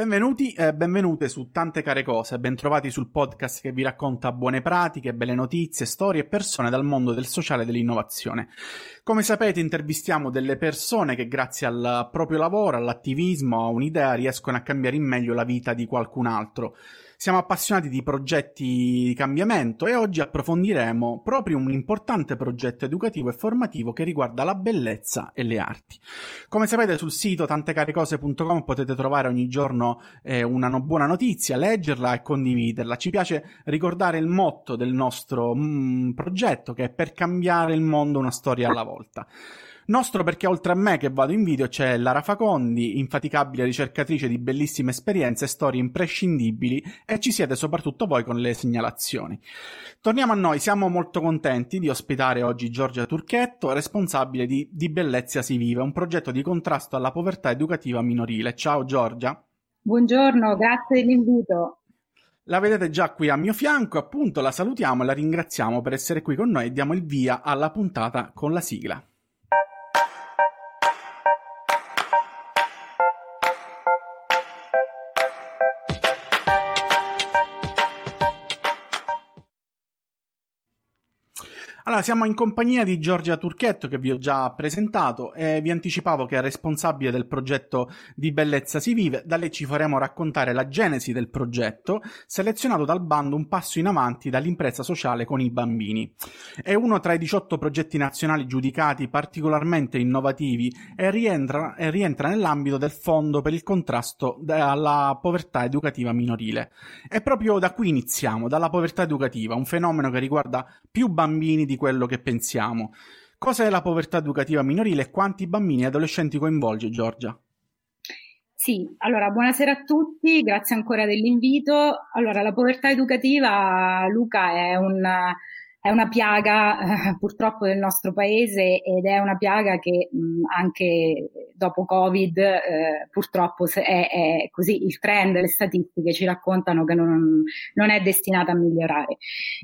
Benvenuti e benvenute su Tante Care Cose, bentrovati sul podcast che vi racconta buone pratiche, belle notizie, storie e persone dal mondo del sociale e dell'innovazione. Come sapete intervistiamo delle persone che grazie al proprio lavoro, all'attivismo, a un'idea riescono a cambiare in meglio la vita di qualcun altro. Siamo appassionati di progetti di cambiamento e oggi approfondiremo proprio un importante progetto educativo e formativo che riguarda la bellezza e le arti. Come sapete sul sito tantecarecose.com potete trovare ogni giorno eh, una buona notizia, leggerla e condividerla. Ci piace ricordare il motto del nostro mm, progetto che è per cambiare il mondo una storia alla volta. Nostro perché oltre a me che vado in video c'è Lara Facondi, infaticabile ricercatrice di bellissime esperienze e storie imprescindibili e ci siete soprattutto voi con le segnalazioni. Torniamo a noi, siamo molto contenti di ospitare oggi Giorgia Turchetto, responsabile di Di Bellezza si vive, un progetto di contrasto alla povertà educativa minorile. Ciao Giorgia. Buongiorno, grazie dell'invito. La vedete già qui a mio fianco, appunto la salutiamo e la ringraziamo per essere qui con noi e diamo il via alla puntata con la sigla. Allora, siamo in compagnia di Giorgia Turchetto che vi ho già presentato e vi anticipavo che è responsabile del progetto Di Bellezza si vive. Da lei ci faremo raccontare la genesi del progetto, selezionato dal bando Un passo in avanti dall'impresa sociale con i bambini. È uno tra i 18 progetti nazionali giudicati particolarmente innovativi e rientra, e rientra nell'ambito del Fondo per il contrasto alla povertà educativa minorile. E proprio da qui iniziamo, dalla povertà educativa, un fenomeno che riguarda più bambini di quello che pensiamo. Cos'è la povertà educativa minorile e quanti bambini e adolescenti coinvolge, Giorgia? Sì, allora buonasera a tutti, grazie ancora dell'invito. Allora, la povertà educativa, Luca, è un è una piaga eh, purtroppo del nostro paese ed è una piaga che mh, anche dopo Covid eh, purtroppo è, è, così, il trend, le statistiche ci raccontano che non, non è destinata a migliorare.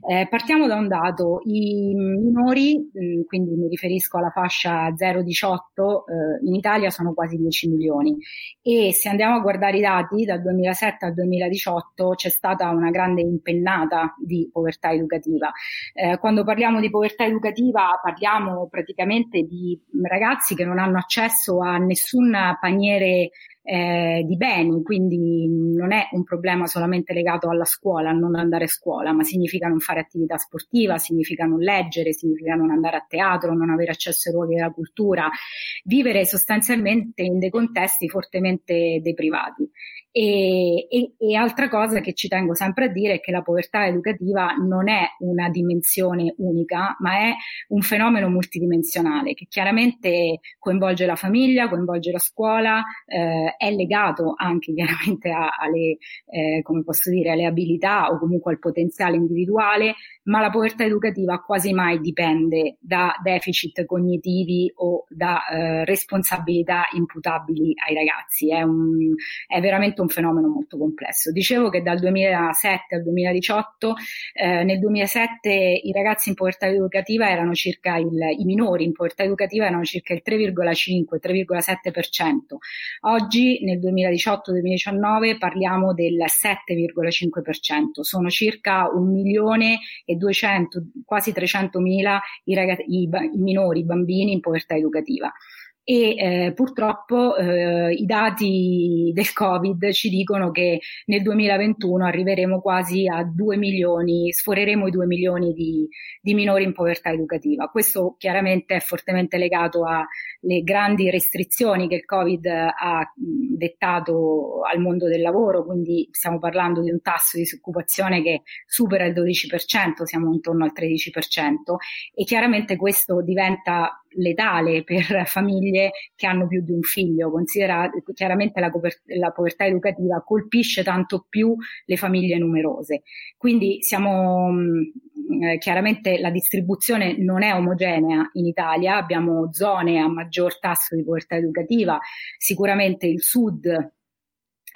Eh, partiamo da un dato, i minori, mh, quindi mi riferisco alla fascia 0-18, eh, in Italia sono quasi 10 milioni. E se andiamo a guardare i dati dal 2007 al 2018 c'è stata una grande impennata di povertà educativa eh, quando parliamo di povertà educativa parliamo praticamente di ragazzi che non hanno accesso a nessun paniere eh, di beni, quindi non è un problema solamente legato alla scuola, a non andare a scuola, ma significa non fare attività sportiva, significa non leggere, significa non andare a teatro, non avere accesso ai luoghi della cultura, vivere sostanzialmente in dei contesti fortemente deprivati. E, e, e, altra cosa che ci tengo sempre a dire è che la povertà educativa non è una dimensione unica, ma è un fenomeno multidimensionale che chiaramente coinvolge la famiglia, coinvolge la scuola, eh, è legato anche chiaramente a, alle, eh, come posso dire, alle abilità o comunque al potenziale individuale, ma la povertà educativa quasi mai dipende da deficit cognitivi o da eh, responsabilità imputabili ai ragazzi. È, un, è veramente un un fenomeno molto complesso. Dicevo che dal 2007 al 2018, eh, nel 2007 i ragazzi in povertà educativa erano circa il, i minori in povertà educativa erano circa il 3,5-3,7%. Oggi nel 2018-2019 parliamo del 7,5%, sono circa un milione e 200, quasi 300 mila i, i, i minori, i bambini in povertà educativa e eh, purtroppo eh, i dati del Covid ci dicono che nel 2021 arriveremo quasi a 2 milioni, sforeremo i 2 milioni di, di minori in povertà educativa. Questo chiaramente è fortemente legato alle grandi restrizioni che il Covid ha dettato al mondo del lavoro, quindi stiamo parlando di un tasso di disoccupazione che supera il 12%, siamo intorno al 13% e chiaramente questo diventa letale per famiglie che hanno più di un figlio. Considera chiaramente la, la, povertà educativa colpisce tanto più le famiglie numerose. Quindi siamo mm, eh, chiaramente la distribuzione non è omogenea in Italia, abbiamo zone a maggior tasso di povertà educativa, sicuramente il sud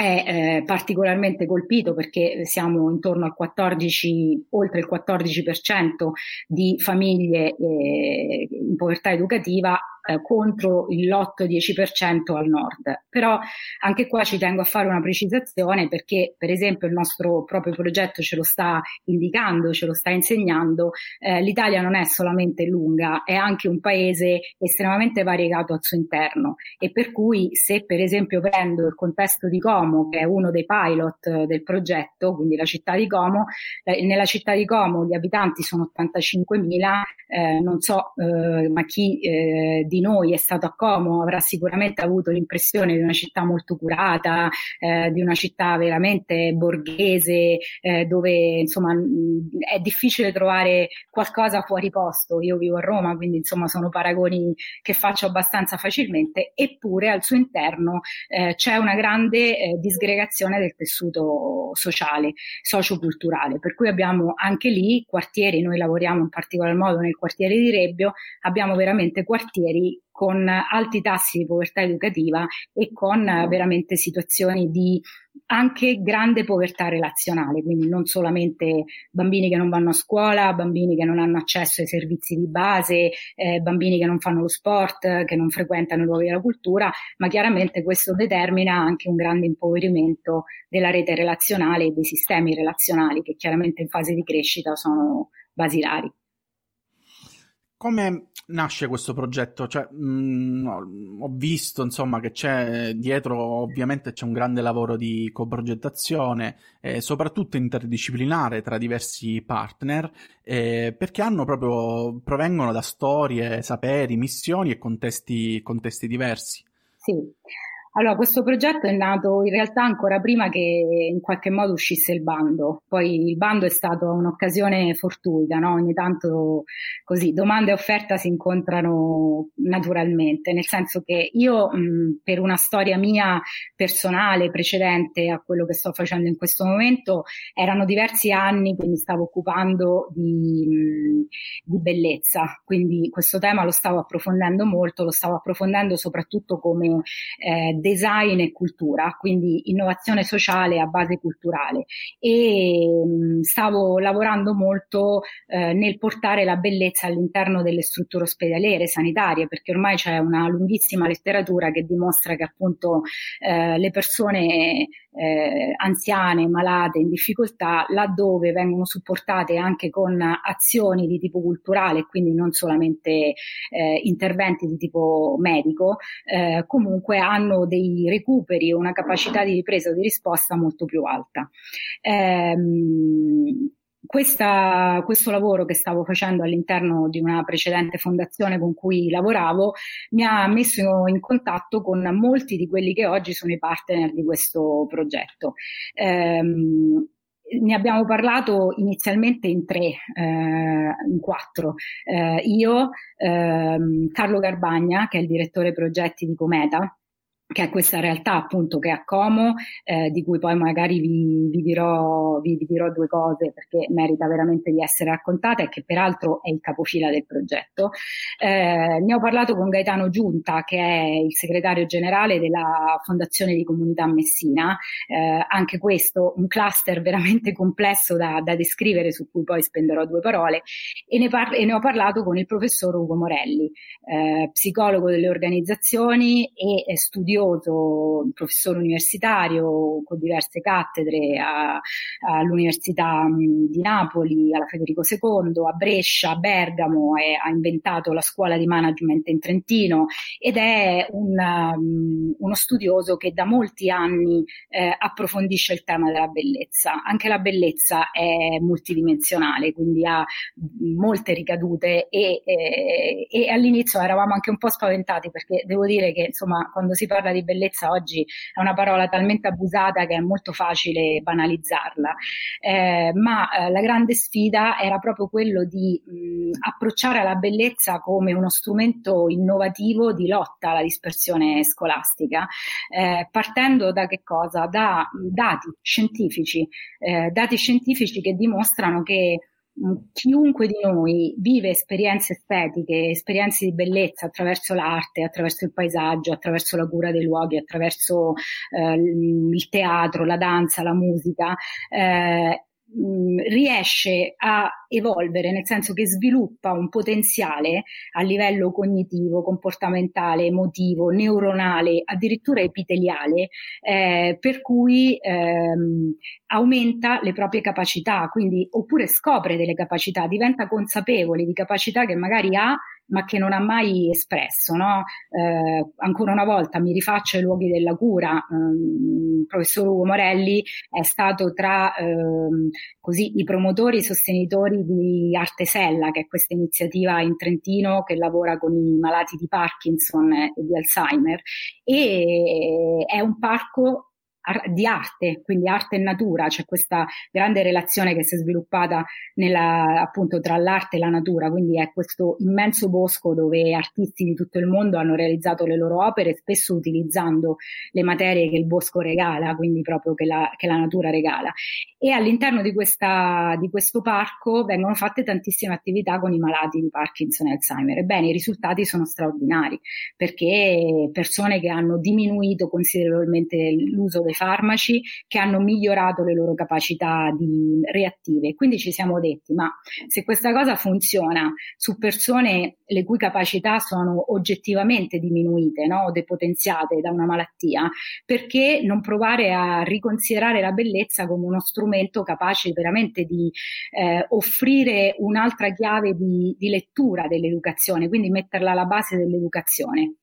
è eh, particolarmente colpito perché siamo intorno al 14, oltre il 14% di famiglie eh, in povertà educativa eh, contro l'8-10% al nord. Però anche qua ci tengo a fare una precisazione perché per esempio il nostro proprio progetto ce lo sta indicando, ce lo sta insegnando, eh, l'Italia non è solamente lunga, è anche un paese estremamente variegato al suo interno e per cui se per esempio prendo il contesto di Como, che è uno dei pilot del progetto, quindi la città di Como, eh, nella città di Como gli abitanti sono 85.000, eh, non so eh, ma chi eh, noi è stato a Como avrà sicuramente avuto l'impressione di una città molto curata, eh, di una città veramente borghese, eh, dove insomma è difficile trovare qualcosa fuori posto. Io vivo a Roma, quindi insomma sono paragoni che faccio abbastanza facilmente, eppure al suo interno eh, c'è una grande eh, disgregazione del tessuto sociale, socioculturale, per cui abbiamo anche lì quartieri, noi lavoriamo in particolar modo nel quartiere di Rebbio, abbiamo veramente quartieri con alti tassi di povertà educativa e con veramente situazioni di anche grande povertà relazionale, quindi non solamente bambini che non vanno a scuola, bambini che non hanno accesso ai servizi di base, eh, bambini che non fanno lo sport, che non frequentano i luoghi della cultura, ma chiaramente questo determina anche un grande impoverimento della rete relazionale e dei sistemi relazionali che chiaramente in fase di crescita sono basilari. Come nasce questo progetto? Cioè, mh, mm, ho visto insomma che c'è dietro ovviamente c'è un grande lavoro di coprogettazione, eh, soprattutto interdisciplinare tra diversi partner, eh, perché proprio, provengono da storie, saperi, missioni e contesti, contesti diversi. Sì. Allora, questo progetto è nato in realtà ancora prima che in qualche modo uscisse il bando. Poi il bando è stato un'occasione fortuita, no? Ogni tanto così domanda e offerta si incontrano naturalmente, nel senso che io mh, per una storia mia personale precedente a quello che sto facendo in questo momento erano diversi anni che mi stavo occupando di, di bellezza, quindi questo tema lo stavo approfondendo molto, lo stavo approfondendo soprattutto come eh, design e cultura, quindi innovazione sociale a base culturale. E mh, mm, stavo lavorando molto eh, nel portare la bellezza all'interno delle strutture ospedaliere, sanitarie, perché ormai c'è una lunghissima letteratura che dimostra che appunto eh, le persone eh, anziane, malate, in difficoltà, laddove vengono supportate anche con azioni di tipo culturale, quindi non solamente eh, interventi di tipo medico, eh, comunque hanno dei recuperi e una capacità di ripresa o di risposta molto più alta. Ehm, questa, questo lavoro che stavo facendo all'interno di una precedente fondazione con cui lavoravo mi ha messo in contatto con molti di quelli che oggi sono i partner di questo progetto. Um, ne abbiamo parlato inizialmente in tre, eh, in quattro. Eh, io, ehm, Carlo Garbagna, che è il direttore progetti di Cometa, che è questa realtà appunto che è a Como, eh, di cui poi magari vi, vi, dirò, vi, vi, dirò, due cose perché merita veramente di essere raccontata e che peraltro è il capofila del progetto. Eh, ne ho parlato con Gaetano Giunta che è il segretario generale della Fondazione di Comunità Messina, eh, anche questo un cluster veramente complesso da, da, descrivere su cui poi spenderò due parole e ne, par- e ne ho parlato con il professor Ugo Morelli, eh, psicologo delle organizzazioni e studioso studioso, professore universitario con diverse cattedre a, all'Università di Napoli, alla Federico II, a Brescia, a Bergamo, e ha inventato la scuola di management in Trentino ed è un, um, uno studioso che da molti anni eh, approfondisce il tema della bellezza. Anche la bellezza è multidimensionale, quindi ha molte ricadute e, e, e all'inizio eravamo anche un po' spaventati perché devo dire che insomma quando si parla parola di bellezza oggi è una parola talmente abusata che è molto facile banalizzarla, eh, ma eh, la grande sfida era proprio quello di mh, approcciare la bellezza come uno strumento innovativo di lotta alla dispersione scolastica, eh, partendo da che cosa? Da dati scientifici, eh, dati scientifici che dimostrano che chiunque di noi vive esperienze estetiche, esperienze di bellezza attraverso l'arte, attraverso il paesaggio, attraverso la cura dei luoghi, attraverso eh, il teatro, la danza, la musica, eh, mh, riesce a evolvere, nel senso che sviluppa un potenziale a livello cognitivo, comportamentale, emotivo, neuronale, addirittura epiteliale, eh, per cui ehm, aumenta le proprie capacità, quindi oppure scopre delle capacità, diventa consapevole di capacità che magari ha ma che non ha mai espresso. No? Eh, ancora una volta mi rifaccio ai luoghi della cura, il professor Ugo Morelli è stato tra ehm, così, i promotori e i sostenitori di Artesella, che è questa iniziativa in Trentino che lavora con i malati di Parkinson e di Alzheimer e è un parco di arte, quindi arte e natura, c'è questa grande relazione che si è sviluppata nella, appunto tra l'arte e la natura, quindi è questo immenso bosco dove artisti di tutto il mondo hanno realizzato le loro opere, spesso utilizzando le materie che il bosco regala, quindi proprio che la, che la natura regala. E all'interno di, questa, di questo parco vengono fatte tantissime attività con i malati di Parkinson e Alzheimer. Ebbene, i risultati sono straordinari perché persone che hanno diminuito considerevolmente l'uso dei farmaci che hanno migliorato le loro capacità di reattive. Quindi ci siamo detti, ma se questa cosa funziona su persone le cui capacità sono oggettivamente diminuite no? o depotenziate da una malattia, perché non provare a riconsiderare la bellezza come uno strumento capace veramente di eh, offrire un'altra chiave di, di lettura dell'educazione, quindi metterla alla base dell'educazione.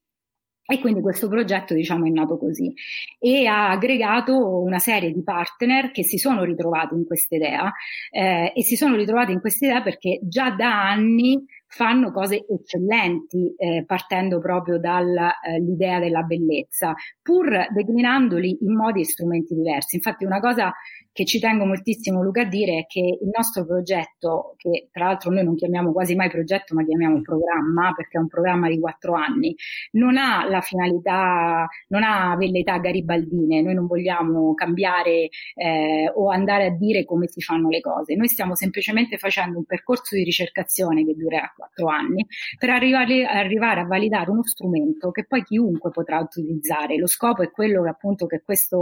E quindi questo progetto diciamo è nato così e ha aggregato una serie di partner che si sono ritrovati in questa idea eh, e si sono ritrovati in questa idea perché già da anni fanno cose eccellenti eh, partendo proprio dall'idea eh, della bellezza, pur declinandoli in modi e strumenti diversi. Infatti una cosa che ci tengo moltissimo Luca a dire è che il nostro progetto, che tra l'altro noi non chiamiamo quasi mai progetto ma chiamiamo programma perché è un programma di quattro anni, non ha la finalità, non ha velleità garibaldine, noi non vogliamo cambiare eh, o andare a dire come si fanno le cose, noi stiamo semplicemente facendo un percorso di ricercazione che durerà quattro anni per arrivare, arrivare a validare uno strumento che poi chiunque potrà utilizzare. Lo scopo è quello che appunto che questa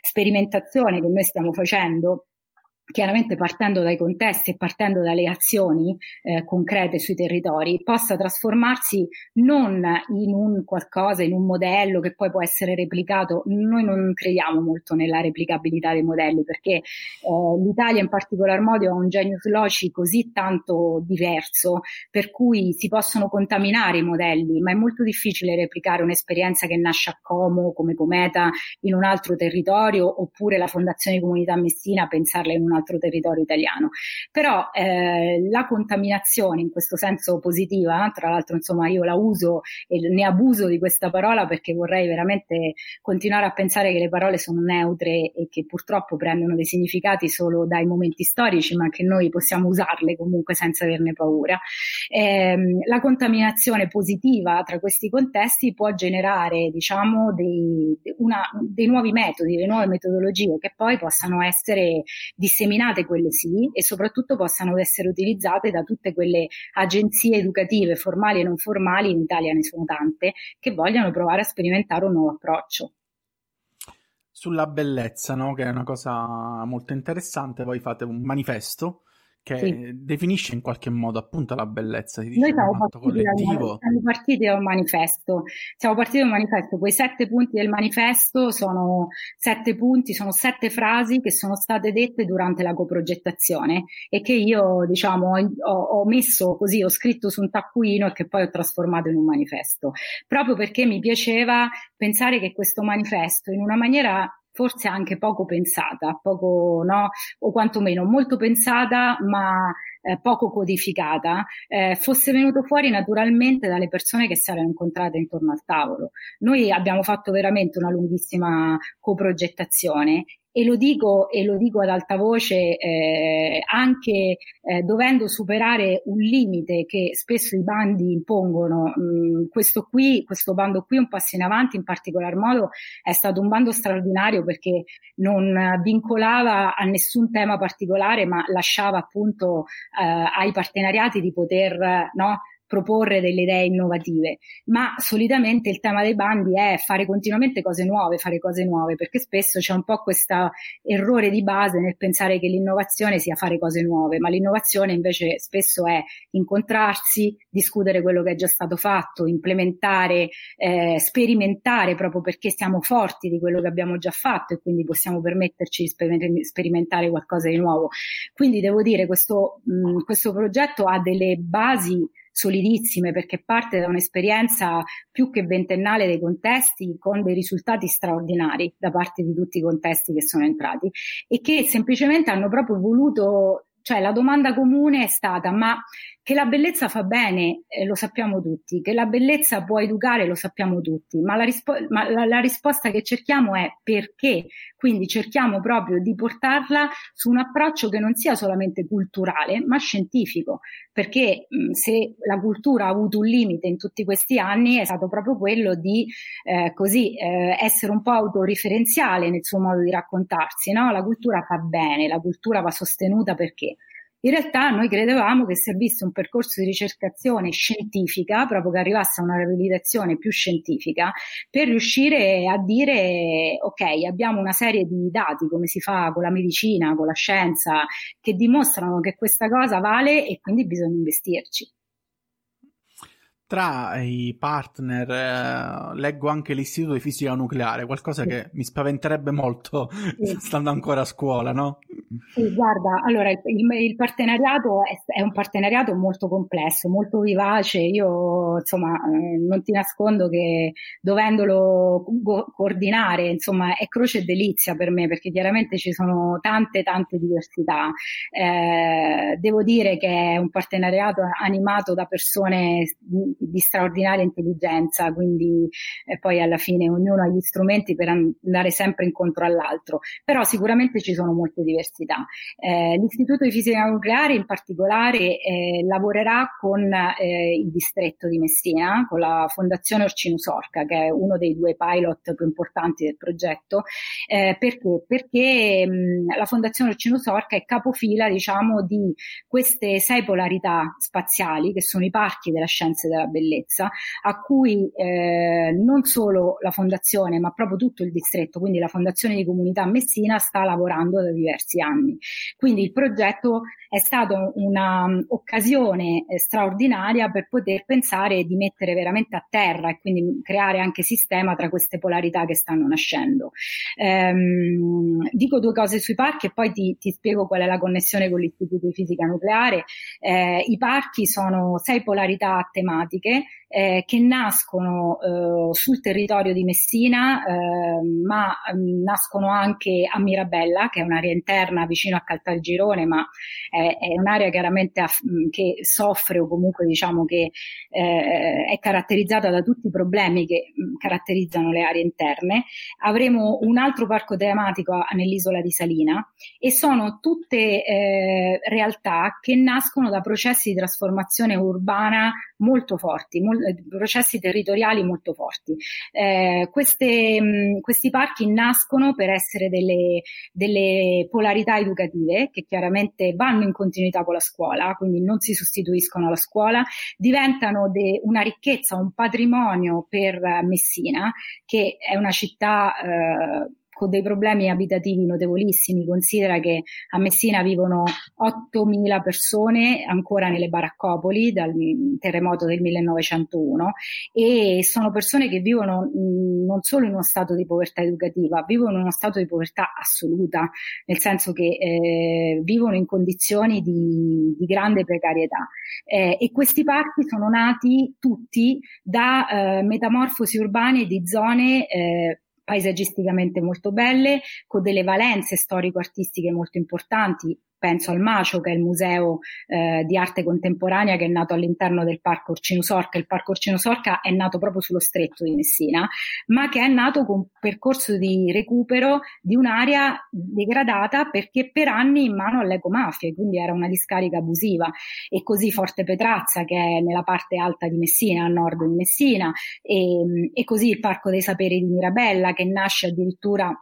sperimentazione che noi stiamo facendo facendo chiaramente partendo dai contesti e partendo dalle azioni eh, concrete sui territori, possa trasformarsi non in un qualcosa, in un modello che poi può essere replicato. Noi non crediamo molto nella replicabilità dei modelli perché eh, l'Italia in particolar modo ha un genius loci così tanto diverso per cui si possono contaminare i modelli, ma è molto difficile replicare un'esperienza che nasce a Como come Cometa in un altro territorio oppure la Fondazione Comunità Messina pensarla in un altro territorio italiano. Però eh, la contaminazione in questo senso positiva, tra l'altro insomma io la uso e ne abuso di questa parola perché vorrei veramente continuare a pensare che le parole sono neutre e che purtroppo prendono dei significati solo dai momenti storici, ma che noi possiamo usarle comunque senza averne paura. Eh, la contaminazione positiva tra questi contesti può generare diciamo dei, una, dei nuovi metodi, delle nuove metodologie che poi possano essere disseminate disseminate quelle sì e soprattutto possano essere utilizzate da tutte quelle agenzie educative formali e non formali, in Italia ne sono tante, che vogliono provare a sperimentare un nuovo approccio. Sulla bellezza, no? che è una cosa molto interessante, voi fate un manifesto che sì. definisce in qualche modo appunto la bellezza. Noi siamo partiti, da, siamo partiti, da, un manifesto, siamo partiti da un manifesto, quei sette punti del manifesto sono sette punti, sono sette frasi che sono state dette durante la coprogettazione e che io diciamo ho, ho messo così, ho scritto su un taccuino e che poi ho trasformato in un manifesto, proprio perché mi piaceva pensare che questo manifesto in una maniera forse anche poco pensata, poco, no? o quantomeno molto pensata, ma eh, poco codificata, eh, fosse venuto fuori naturalmente dalle persone che si erano incontrate intorno al tavolo. Noi abbiamo fatto veramente una lunghissima coprogettazione e lo dico, e lo dico ad alta voce eh, anche eh, dovendo superare un limite che spesso i bandi impongono. Mm, questo qui, questo bando qui, un passo in avanti, in particolar modo è stato un bando straordinario perché non vincolava a nessun tema particolare, ma lasciava appunto eh, ai partenariati di poter no, proporre delle idee innovative, ma solitamente il tema dei bandi è fare continuamente cose nuove, fare cose nuove, perché spesso c'è un po' questo errore di base nel pensare che l'innovazione sia fare cose nuove, ma l'innovazione invece spesso è incontrarsi, discutere quello che è già stato fatto, implementare, eh, sperimentare proprio perché siamo forti di quello che abbiamo già fatto e quindi possiamo permetterci di sperimentare qualcosa di nuovo. Quindi devo dire, questo, mh, questo progetto ha delle basi solidissime perché parte da un'esperienza più che ventennale dei contesti con dei risultati straordinari da parte di tutti i contesti che sono entrati e che semplicemente hanno proprio voluto cioè la domanda comune è stata ma che la bellezza fa bene, eh, lo sappiamo tutti, che la bellezza può educare, lo sappiamo tutti, ma, la, rispo- ma la, la, risposta che cerchiamo è perché, quindi cerchiamo proprio di portarla su un approccio che non sia solamente culturale, ma scientifico, perché mh, se la cultura ha avuto un limite in tutti questi anni è stato proprio quello di eh, così eh, essere un po' autoreferenziale nel suo modo di raccontarsi, no? La cultura fa bene, la cultura va sostenuta perché? In realtà noi credevamo che servisse un percorso di ricercazione scientifica, proprio che arrivasse a una reabilitazione più scientifica, per riuscire a dire, ok, abbiamo una serie di dati, come si fa con la medicina, con la scienza, che dimostrano che questa cosa vale e quindi bisogna investirci. Tra i partner eh, leggo anche l'Istituto di Fisica Nucleare, qualcosa che mi spaventerebbe molto sì. stando ancora a scuola, no? Sì, guarda, allora il, il partenariato è, è, un partenariato molto complesso, molto vivace. Io, insomma, eh, non ti nascondo che dovendolo go- coordinare, insomma, è croce e delizia per me perché chiaramente ci sono tante, tante diversità. Eh, devo dire che è un partenariato animato da persone di straordinaria intelligenza, quindi eh, poi alla fine ognuno ha gli strumenti per andare sempre incontro all'altro, però sicuramente ci sono molte diversità. Eh, L'Istituto di Fisica Nucleare in particolare eh, lavorerà con eh, il distretto di Messina, con la Fondazione Orcino Sorca, che è uno dei due pilot più importanti del progetto, eh, perché? Perché mh, la Fondazione Orcino Sorca è capofila, diciamo, di queste sei polarità spaziali, che sono i parchi della scienza e della bellezza, a cui eh, non solo la fondazione, ma proprio tutto il distretto, quindi la fondazione di comunità Messina, sta lavorando da diversi anni. Quindi il progetto è stato un'occasione eh, straordinaria per poter pensare di mettere veramente a terra e quindi creare anche sistema tra queste polarità che stanno nascendo. Ehm, dico due cose sui parchi e poi ti, ti, spiego qual è la connessione con l'Istituto di Fisica Nucleare. Eh, I parchi sono sei polarità tematiche eh, che nascono eh, sul territorio di Messina, eh, ma mm, nascono anche a Mirabella, che è un'area interna vicino a Caltagirone, ma è, è un'area chiaramente a, mm, che soffre o comunque diciamo che eh, è caratterizzata da tutti i problemi che mh, mm, caratterizzano le aree interne. Avremo un altro parco tematico nell'isola di Salina e sono tutte eh, realtà che nascono da processi di trasformazione urbana molto forti, molto eh, processi territoriali molto forti. Eh, queste, mh, questi parchi nascono per essere delle, delle polarità educative che chiaramente vanno in continuità con la scuola, quindi non si sostituiscono alla scuola, diventano de, una ricchezza, un patrimonio per Messina, che è una città eh, con dei problemi abitativi notevolissimi. Considera che a Messina vivono 8.000 persone ancora nelle baraccopoli dal terremoto del 1901 e sono persone che vivono non solo in uno stato di povertà educativa, vivono in uno stato di povertà assoluta, nel senso che eh, vivono in condizioni di, di grande precarietà. Eh, e questi parchi sono nati tutti da eh, metamorfosi urbane di zone eh, paesaggisticamente molto belle, con delle valenze storico-artistiche molto importanti, penso al Macio, che è il museo eh, di arte contemporanea che è nato all'interno del Parco Orcino Sorca. Il Parco Orcino Sorca è nato proprio sullo stretto di Messina, ma che è nato con un percorso di recupero di un'area degradata perché per anni in mano all'ecomafia, quindi era una discarica abusiva. E così Forte Petrazza, che è nella parte alta di Messina, a nord di Messina, e, e così il Parco dei Saperi di Mirabella, che nasce addirittura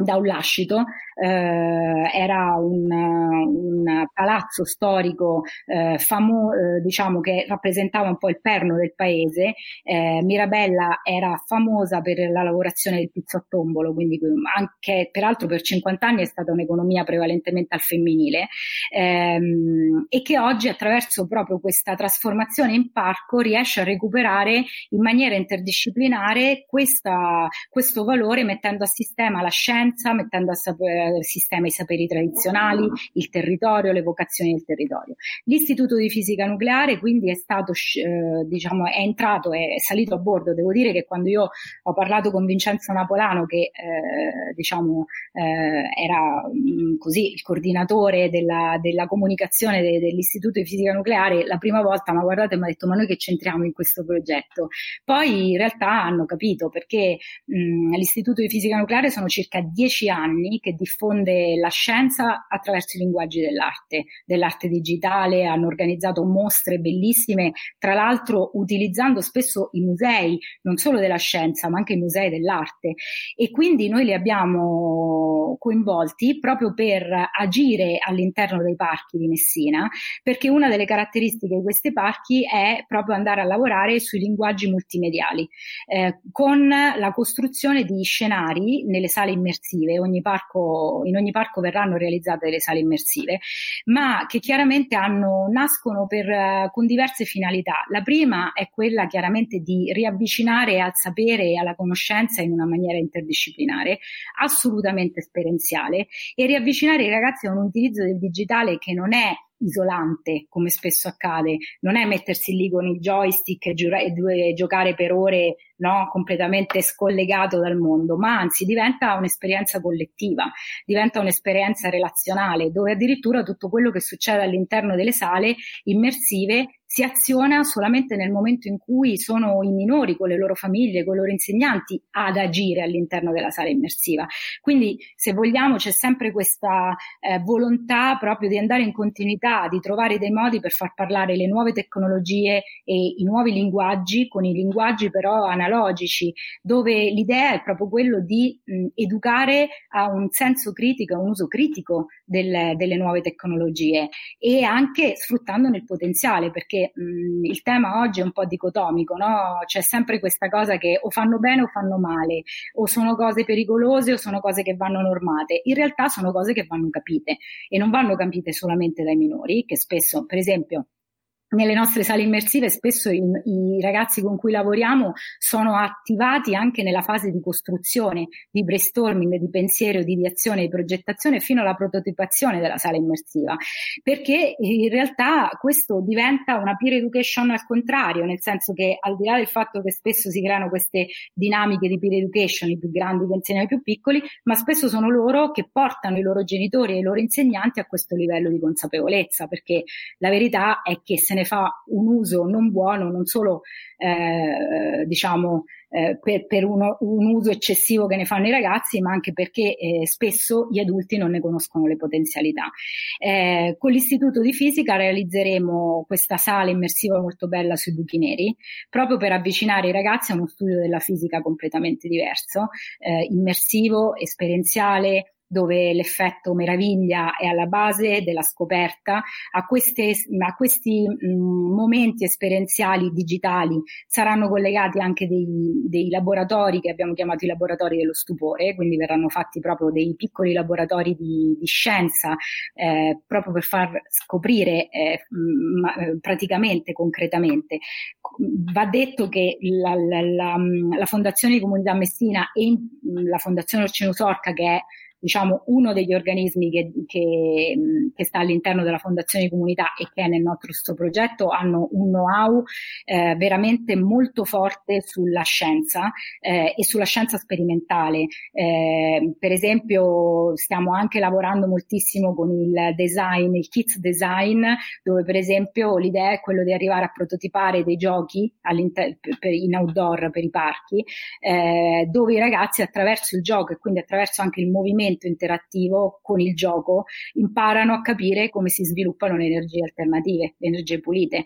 da un lascito eh, era un, un, palazzo storico eh, famoso, eh, diciamo che rappresentava un po' il perno del paese. Eh, Mirabella era famosa per la lavorazione del pizzottombolo, quindi anche peraltro per 50 anni è stata un'economia prevalentemente al femminile ehm, e che oggi attraverso proprio questa trasformazione in parco riesce a recuperare in maniera interdisciplinare questa, questo valore mettendo a sistema la scienza, mettendo a saper, sistema i saperi tradizionali, il territorio, le vocazioni del territorio. L'Istituto di Fisica Nucleare quindi è stato, eh, diciamo, è entrato, è salito a bordo. Devo dire che quando io ho parlato con Vincenzo Napolano, che eh, diciamo eh, era mh, mm, così il coordinatore della, della comunicazione de, dell'Istituto di Fisica Nucleare, la prima volta mi ha guardato e mi ha detto ma noi che c'entriamo in questo progetto? Poi in realtà hanno capito perché mh, l'Istituto di Fisica Nucleare sono circa dieci anni che diffonde la scienza attraverso i linguaggi dell'arte, dell'arte digitale, hanno organizzato mostre bellissime, tra l'altro utilizzando spesso i musei, non solo della scienza, ma anche i musei dell'arte. E quindi noi li abbiamo coinvolti proprio per agire all'interno dei parchi di Messina, perché una delle caratteristiche di questi parchi è proprio andare a lavorare sui linguaggi multimediali, eh, con la costruzione di scenari nelle sale immersive. Ogni parco, in ogni parco verranno realizzate delle sale immersive, ma che chiaramente hanno, nascono per, con diverse finalità. La prima è quella chiaramente di riavvicinare al sapere e alla conoscenza in una maniera interdisciplinare, assolutamente esperienziale, e riavvicinare i ragazzi a un utilizzo del digitale che non è isolante, come spesso accade, non è mettersi lì con il joystick e, giura- e giocare per ore no, completamente scollegato dal mondo, ma anzi diventa un'esperienza collettiva, diventa un'esperienza relazionale, dove addirittura tutto quello che succede all'interno delle sale immersive si aziona solamente nel momento in cui sono i minori con le loro famiglie, con i loro insegnanti ad agire all'interno della sala immersiva. Quindi, se vogliamo, c'è sempre questa eh, volontà proprio di andare in continuità, di trovare dei modi per far parlare le nuove tecnologie e i nuovi linguaggi con i linguaggi però analogici, dove l'idea è proprio quello di mh, educare a un senso critico, a un uso critico del, delle nuove tecnologie e anche sfruttandone il potenziale, perché mh, il tema oggi è un po' dicotomico, no? C'è sempre questa cosa che o fanno bene o fanno male, o sono cose pericolose o sono cose che vanno normate. In realtà sono cose che vanno capite e non vanno capite solamente dai minori, che spesso, per esempio, nelle nostre sale immersive spesso i, i, ragazzi con cui lavoriamo sono attivati anche nella fase di costruzione, di brainstorming, di pensiero, di ideazione, di progettazione fino alla prototipazione della sala immersiva, perché in realtà questo diventa una peer education al contrario, nel senso che al di là del fatto che spesso si creano queste dinamiche di peer education, i più grandi che insegnano ai più piccoli, ma spesso sono loro che portano i loro genitori e i lloro insegnanti a questo livello di consapevolezza, perché la verità è che se ne fa un uso non buono, non solo eh, diciamo eh, per, per uno, un uso eccessivo che ne fanno i ragazzi, ma anche perché eh, spesso gli adulti non ne conoscono le potenzialità. Eh, con l'Istituto di Fisica realizzeremo questa sala immersiva molto bella sui buchi neri, proprio per avvicinare i ragazzi a uno studio della fisica completamente diverso, eh, immersivo, esperienziale, dove l'effetto meraviglia è alla base della scoperta, a, queste, a questi mh, momenti esperienziali digitali saranno collegati anche dei, dei, laboratori che abbiamo chiamato i laboratori dello stupore, quindi verranno fatti proprio dei piccoli laboratori di, di scienza eh, proprio per far scoprire eh, mh, praticamente, concretamente. Va detto che la, la, la, la Fondazione di Comunità Messina e la Fondazione Orcinus Orca che è diciamo, uno degli organismi che, che, che, sta all'interno della Fondazione Comunità e che è nel nostro progetto hanno un know-how eh, veramente molto forte sulla scienza eh, e sulla scienza sperimentale. Eh, per esempio stiamo anche lavorando moltissimo con il design, il kids design, dove per esempio l'idea è quello di arrivare a prototipare dei giochi per, in outdoor per i parchi, eh, dove i ragazzi attraverso il gioco e quindi attraverso anche il movimento movimento interattivo con il gioco imparano a capire come si sviluppano le energie alternative, le energie pulite.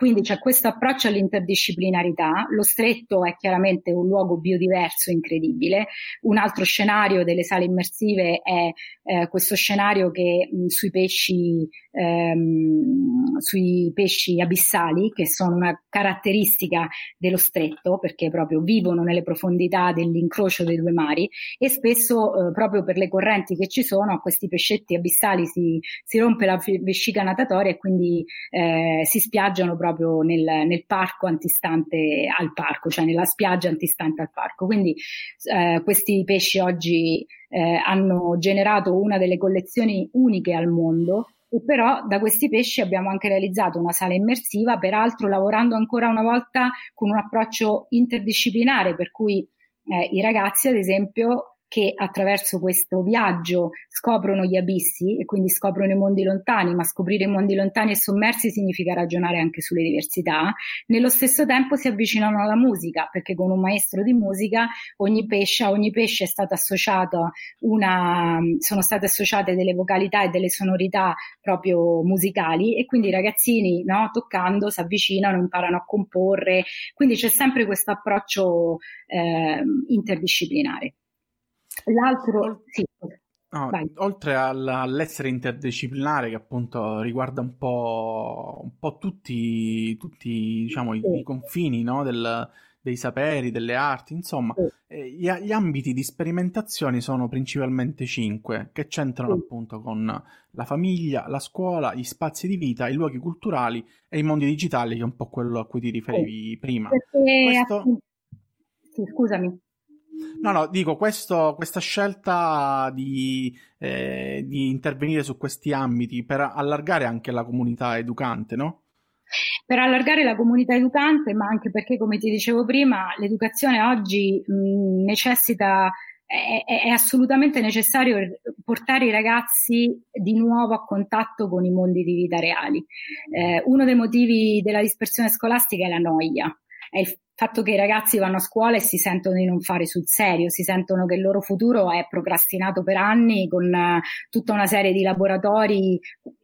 Quindi c'è questo approccio all'interdisciplinarità. Lo stretto è chiaramente un luogo biodiverso incredibile. Un altro scenario delle sale immersive è eh, questo scenario che mh, sui pesci ehm, sui pesci abissali, che sono una caratteristica dello stretto, perché proprio vivono nelle profondità dell'incrocio dei due mari e spesso eh, proprio per le correnti che ci sono a questi pescetti abissali si, si rompe la vescica natatoria e quindi eh, si spiaggiano proprio nel, nel, parco antistante al parco, cioè nella spiaggia antistante al parco. Quindi eh, questi pesci oggi eh, hanno generato una delle collezioni uniche al mondo e però da questi pesci abbiamo anche realizzato una sala immersiva, peraltro lavorando ancora una volta con un approccio interdisciplinare, per cui eh, i ragazzi, ad esempio, che attraverso questo viaggio scoprono gli abissi e quindi scoprono i mondi lontani, ma scoprire i mondi lontani e sommersi significa ragionare anche sulle diversità. Nello stesso tempo si avvicinano alla musica, perché con un maestro di musica ogni pesce, a ogni pesce è stata associata una, sono state associate delle vocalità e delle sonorità proprio musicali e quindi i ragazzini, no, toccando, si avvicinano, imparano a comporre, quindi c'è sempre questo approccio eh, interdisciplinare. L'altro, sì. No, oltre all'essere interdisciplinare che appunto riguarda un po', un po tutti, tutti diciamo, sì. i, i, confini no? Del, dei saperi, delle arti, insomma, sì. eh, gli, gli, ambiti di sperimentazione sono principalmente cinque, che c'entrano sì. appunto con la famiglia, la scuola, gli spazi di vita, i luoghi culturali e i mondi digitali, che è un po' quello a cui ti riferivi prima. Perché, Questo... Sì, scusami. No, no, dico, questo, questa scelta di, eh, di, intervenire su questi ambiti per allargare anche la comunità educante, no? Per allargare la comunità educante, ma anche perché, come ti dicevo prima, l'educazione oggi mh, necessita, è, assolutamente necessario portare i ragazzi di nuovo a contatto con i mondi di vita reali. Eh, uno dei motivi della dispersione scolastica è la noia, è il fatto che i ragazzi vanno a scuola e si sentono di non fare sul serio, si sentono che il loro futuro è procrastinato per anni con uh, tutta una serie di laboratori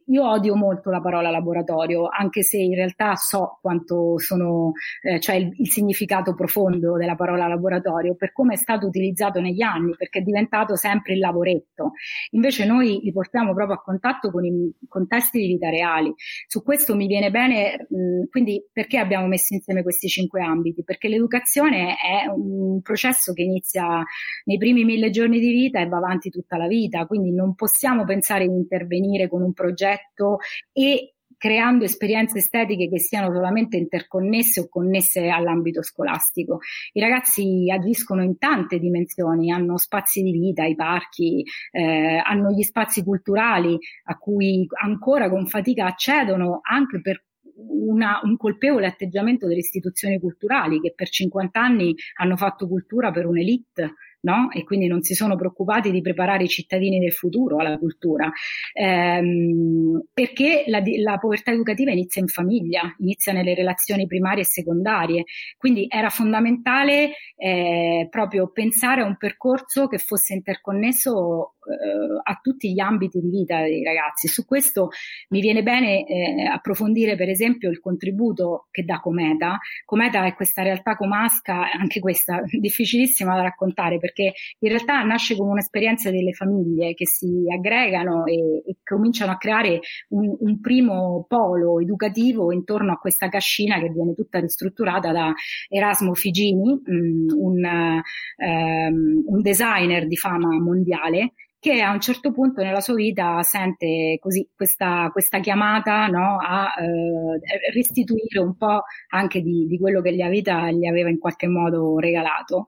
io odio molto la parola laboratorio, anche se in realtà so quanto sono, eh, cioè il, il, significato profondo della parola laboratorio, per come è stato utilizzato negli anni, perché è diventato sempre il lavoretto. Invece noi li portiamo proprio a contatto con i contesti di vita reali. Su questo mi viene bene, mh, quindi perché abbiamo messo insieme questi cinque ambiti? Perché l'educazione è un processo che inizia nei primi mille giorni di vita e va avanti tutta la vita, quindi non possiamo pensare di intervenire con un progetto e creando esperienze estetiche che siano solamente interconnesse o connesse all'ambito scolastico. I ragazzi agiscono in tante dimensioni, hanno spazi di vita, i parchi, eh, hanno gli spazi culturali a cui ancora con fatica accedono anche per una, un colpevole atteggiamento delle istituzioni culturali che per 50 anni hanno fatto cultura per un'elite no? E quindi non si sono preoccupati di preparare i cittadini del futuro alla cultura, ehm, perché la, la, povertà educativa inizia in famiglia, inizia nelle relazioni primarie e secondarie, quindi era fondamentale eh, proprio pensare a un percorso che fosse interconnesso eh, a tutti gli ambiti di vita dei ragazzi. Su questo mi viene bene eh, approfondire per esempio il contributo che dà Cometa. Cometa è questa realtà comasca, anche questa difficilissima da raccontare perché in realtà nasce come un'esperienza delle famiglie che si aggregano e, e cominciano a creare un, un, primo polo educativo intorno a questa cascina che viene tutta ristrutturata da Erasmo Figini, mm, un, um, un designer di fama mondiale che a un certo punto nella sua vita sente così questa, questa chiamata no, a eh, restituire un po' anche di, di, quello che la vita gli aveva in qualche modo regalato.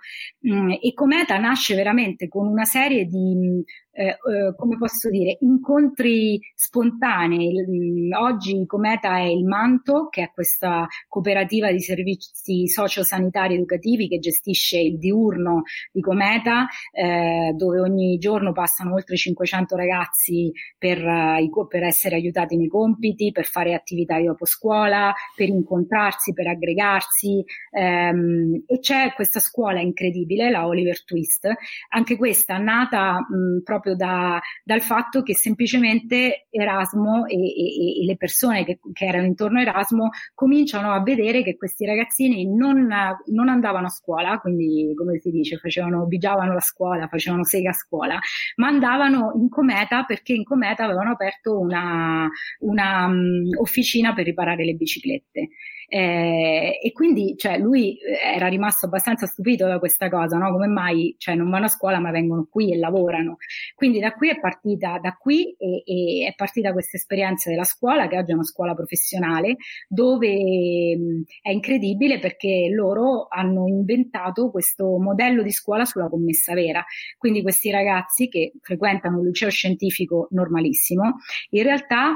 Mm, e Cometa nasce veramente con una serie di eh, eh, come posso dire, incontri spontanei. Mm, oggi Cometa è il Manto, che è questa cooperativa di servizi sociosanitari educativi che gestisce il diurno di Cometa, eh, dove ogni giorno passano oltre 500 ragazzi per, uh, per essere aiutati nei compiti, per fare attività dopo scuola, per incontrarsi, per aggregarsi. Ehm, e c'è questa scuola incredibile, la Oliver Twist, anche questa nata mh, proprio proprio da, dal fatto che semplicemente Erasmo e, e, e le persone che, che, erano intorno a Erasmo cominciano a vedere che questi ragazzini non, non andavano a scuola, quindi come si dice, facevano, bigiavano la scuola, facevano sega a scuola, ma andavano in Cometa perché in Cometa avevano aperto una, una um, officina per riparare le biciclette. Eh, e quindi cioè, lui eh, era rimasto abbastanza stupito da questa cosa, no? come mai cioè, non vanno a scuola ma vengono qui e lavorano. Quindi da qui è partita, da qui e, e è partita questa esperienza della scuola, che oggi è una scuola professionale, dove mh, è incredibile perché loro hanno inventato questo modello di scuola sulla commessa vera. Quindi questi ragazzi che frequentano un liceo scientifico normalissimo, in realtà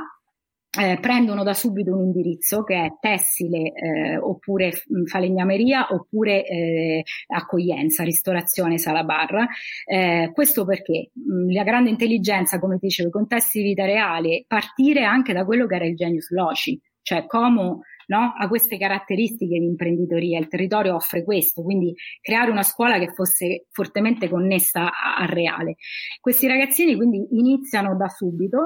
eh, prendono da subito un indirizzo che è tessile eh, oppure falegnameria oppure eh, accoglienza, ristorazione, sala bar. Eh, questo perché mh, la grande intelligenza, come dicevo, i contesti di vita reale, partire anche da quello che era il genius loci, cioè come no? ha queste caratteristiche di imprenditoria, il territorio offre questo, quindi creare una scuola che fosse fortemente connessa al reale. Questi ragazzini quindi iniziano da subito,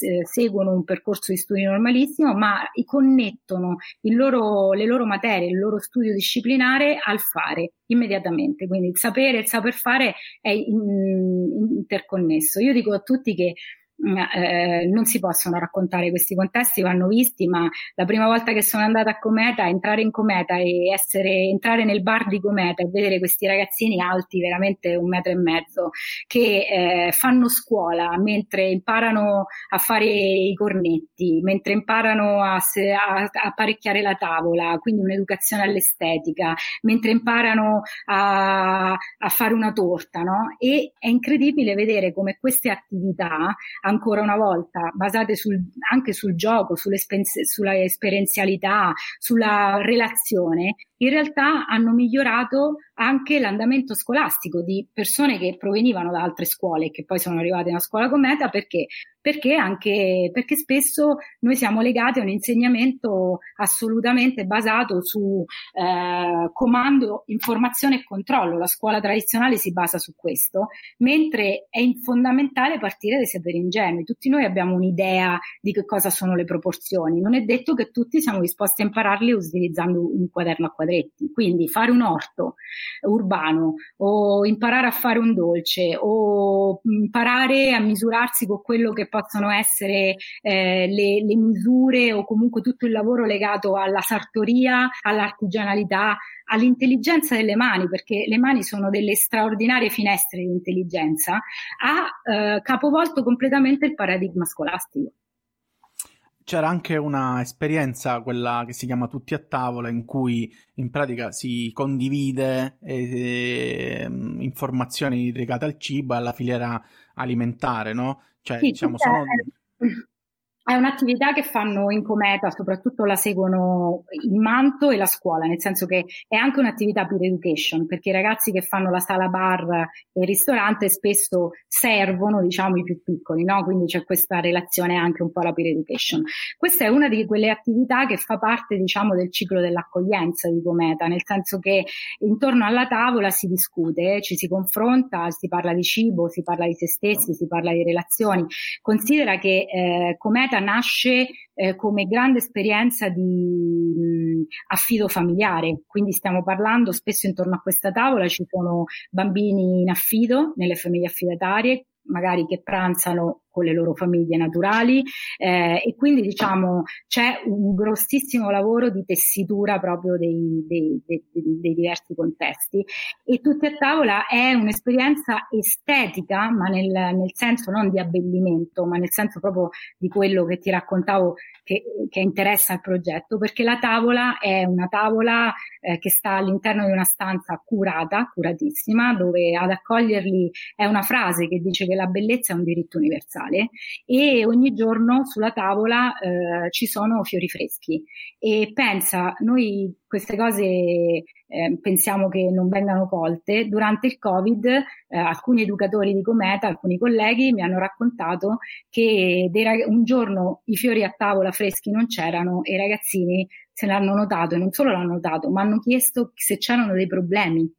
eh, seguono un percorso di studio normalissimo, ma connettono loro, le loro materie, il loro studio disciplinare al fare immediatamente, quindi il sapere il saper fare è in, interconnesso. Io dico a tutti che eh, non si possono raccontare questi contesti, vanno visti, ma la prima volta che sono andata a Cometa, entrare in Cometa e essere, entrare nel bar di Cometa e vedere questi ragazzini alti, veramente un metro e mezzo, che eh, fanno scuola mentre imparano a fare i cornetti, mentre imparano a, a, a apparecchiare la tavola, quindi un'educazione all'estetica, mentre imparano a, a fare una torta, no? E è incredibile vedere come queste attività ancora una volta basate sul, anche sul gioco, sulla esperienzialità, sulla relazione, in realtà hanno migliorato anche l'andamento scolastico di persone che provenivano da altre scuole e che poi sono arrivate una scuola con Meta perché perché anche perché spesso noi siamo legati a un insegnamento assolutamente basato su eh, comando, informazione e controllo. La scuola tradizionale si basa su questo, mentre è fondamentale partire dai saperi ingenui. Tutti noi abbiamo un'idea di che cosa sono le proporzioni. Non è detto che tutti siamo disposti a impararli utilizzando un quaderno a quadretti. Quindi fare un orto urbano o imparare a fare un dolce o imparare a misurarsi con quello che possono essere eh, le, le misure o comunque tutto il lavoro legato alla sartoria, all'artigianalità, all'intelligenza delle mani, perché le mani sono delle straordinarie finestre di intelligenza, ha eh, capovolto completamente il paradigma scolastico. C'era anche una esperienza, quella che si chiama Tutti a tavola, in cui in pratica si condivide eh, informazioni legate al cibo alla filiera alimentare, no? Cioè, sì, diciamo, sono... È un'attività che fanno in Cometa, soprattutto la seguono il manto e la scuola, nel senso che è anche un'attività peer education, perché i ragazzi che fanno la sala bar e il ristorante spesso servono, diciamo, i più piccoli, no? Quindi c'è questa relazione anche un po' alla peer education. Questa è una di quelle attività che fa parte, diciamo, del ciclo dell'accoglienza di Cometa, nel senso che intorno alla tavola si discute, ci si confronta, si parla di cibo, si parla di se stessi, si parla di relazioni. Considera che eh, Cometa nasce eh, come grande esperienza di mh, affido familiare, quindi stiamo parlando spesso intorno a questa tavola ci sono bambini in affido nelle famiglie affidatarie, magari che pranzano con le loro famiglie naturali eh, e quindi diciamo c'è un grossissimo lavoro di tessitura proprio dei, dei, dei, dei, diversi contesti. E tutti a tavola è un'esperienza estetica ma nel, nel, senso non di abbellimento ma nel senso proprio di quello che ti raccontavo che, che interessa il progetto perché la tavola è una tavola eh, che sta all'interno di una stanza curata, curatissima dove ad accoglierli è una frase che dice che la bellezza è un diritto universale universale e ogni giorno sulla tavola eh, ci sono fiori freschi e pensa, noi queste cose eh, pensiamo che non vengano colte. Durante il Covid eh, alcuni educatori di Cometa, alcuni colleghi mi hanno raccontato che rag- un giorno i fiori a tavola freschi non c'erano e i ragazzini se l'hanno notato e non solo l'hanno notato, ma hanno chiesto se c'erano dei problemi.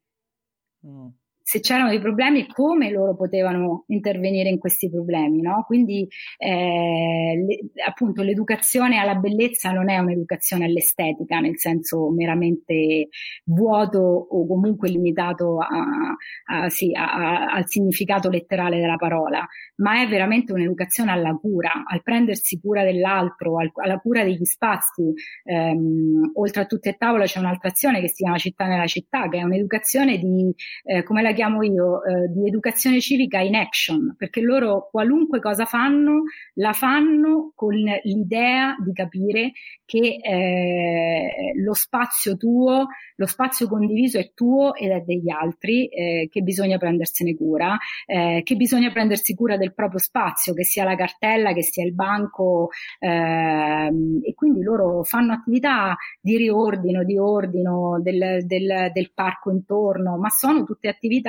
Mm se c'erano dei problemi come loro potevano intervenire in questi problemi, no? Quindi eh, le, appunto l'educazione alla bellezza non è un'educazione all'estetica nel senso meramente vuoto o comunque limitato a, a, sì, a, al significato letterale della parola, ma è veramente un'educazione alla cura, al prendersi cura dell'altro, al, alla cura degli spazi. Ehm, oltre a tutte e tavola c'è un'altra azione che si chiama Città nella città, che è un'educazione di, eh, come la chiamo io, eh, di educazione civica in action, perché loro qualunque cosa fanno, la fanno con l'idea di capire che eh, lo spazio tuo, lo spazio condiviso è tuo ed è degli altri, eh, che bisogna prendersene cura, eh, che bisogna prendersi cura del proprio spazio, che sia la cartella, che sia il banco, ehm, e quindi loro fanno attività di riordino, di ordino del, del, del parco intorno, ma sono tutte attività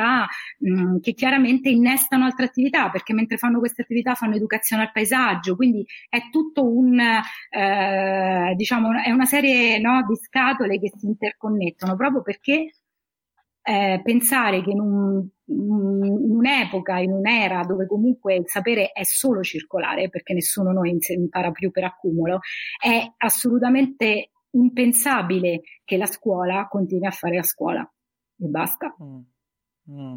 mh, che chiaramente innestano altre attività, perché mentre fanno queste attività fanno educazione al paesaggio, quindi è tutto un, eh, diciamo, è una serie no, di scatole che si interconnettono proprio perché eh, pensare che in, un, in, un'epoca, in un'era dove comunque il sapere è solo circolare, perché nessuno noi impara più per accumulo, è assolutamente impensabile che la scuola continui a fare la scuola e basta. Mm. Mm.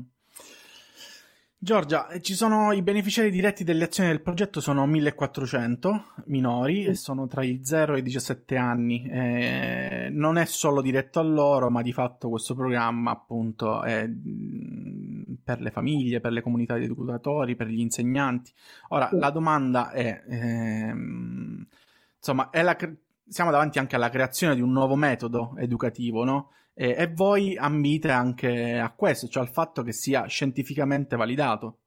Giorgia, ci sono i beneficiari diretti delle azioni del progetto sono 1400 minori mm. e sono tra i 0 e i 17 anni. Eh, non è solo diretto a loro, ma di fatto questo programma appunto è mm, per le famiglie, per le comunità di educatori, per gli insegnanti. Ora, mm. la domanda è, ehm, insomma, è la, siamo davanti anche alla creazione di un nuovo metodo educativo, no? E, e voi ambite anche a questo, cioè al fatto che sia scientificamente validato.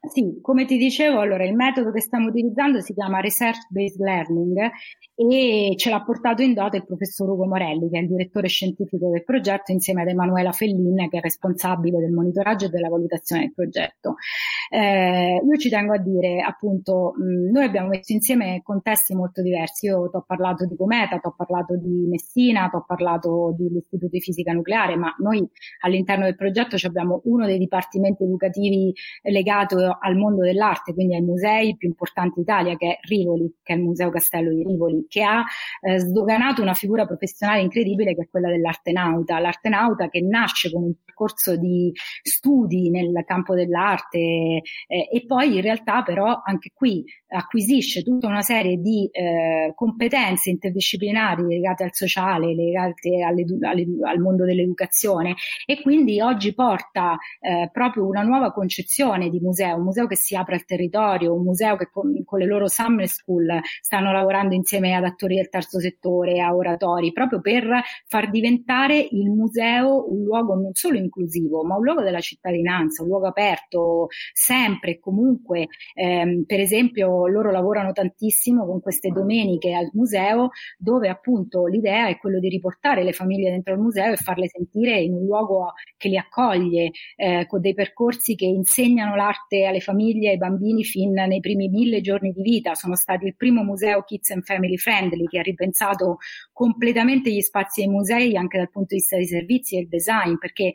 Sì, come ti dicevo, allora il metodo che stiamo utilizzando si chiama Research Based Learning e ce l'ha portato in dote il professor Ugo Morelli, che è il direttore scientifico del progetto, insieme ad Emanuela Fellin, che è responsabile del monitoraggio e della valutazione del progetto. Eh, io ci tengo a dire, appunto, mh, noi abbiamo messo insieme contesti molto diversi. Io ti ho parlato di Cometa, ti ho parlato di Messina, ti ho parlato dell'Istituto di Fisica Nucleare, ma noi all'interno del progetto abbiamo uno dei dipartimenti educativi legato al mondo dell'arte, quindi ai musei più importanti d'Italia, che è Rivoli, che è il Museo Castello di Rivoli, che ha eh, sdoganato una figura professionale incredibile che è quella dell'artenauta. L'artenauta che nasce con un percorso di studi nel campo dell'arte eh, e poi in realtà però anche qui acquisisce tutta una serie di eh, competenze interdisciplinari legate al sociale, legate al mondo dell'educazione e quindi oggi porta eh, proprio una nuova concezione di museo, un museo che si apre al territorio, un museo che con, con le loro summer school stanno lavorando insieme ad attori del terzo settore, a oratori, proprio per far diventare il museo un luogo non solo inclusivo, ma un luogo della cittadinanza, un luogo aperto sempre e comunque, ehm, per esempio loro lavorano tantissimo con queste domeniche al museo dove appunto l'idea è quello di riportare le famiglie dentro il museo e farle sentire in un luogo che li accoglie eh, con dei percorsi che insegnano l'arte alle famiglie e ai bambini fin nei primi mille giorni di vita. Sono stati il primo museo Kids and Family Friendly che ha ripensato completamente gli spazi ai musei anche dal punto di vista dei servizi e del design perché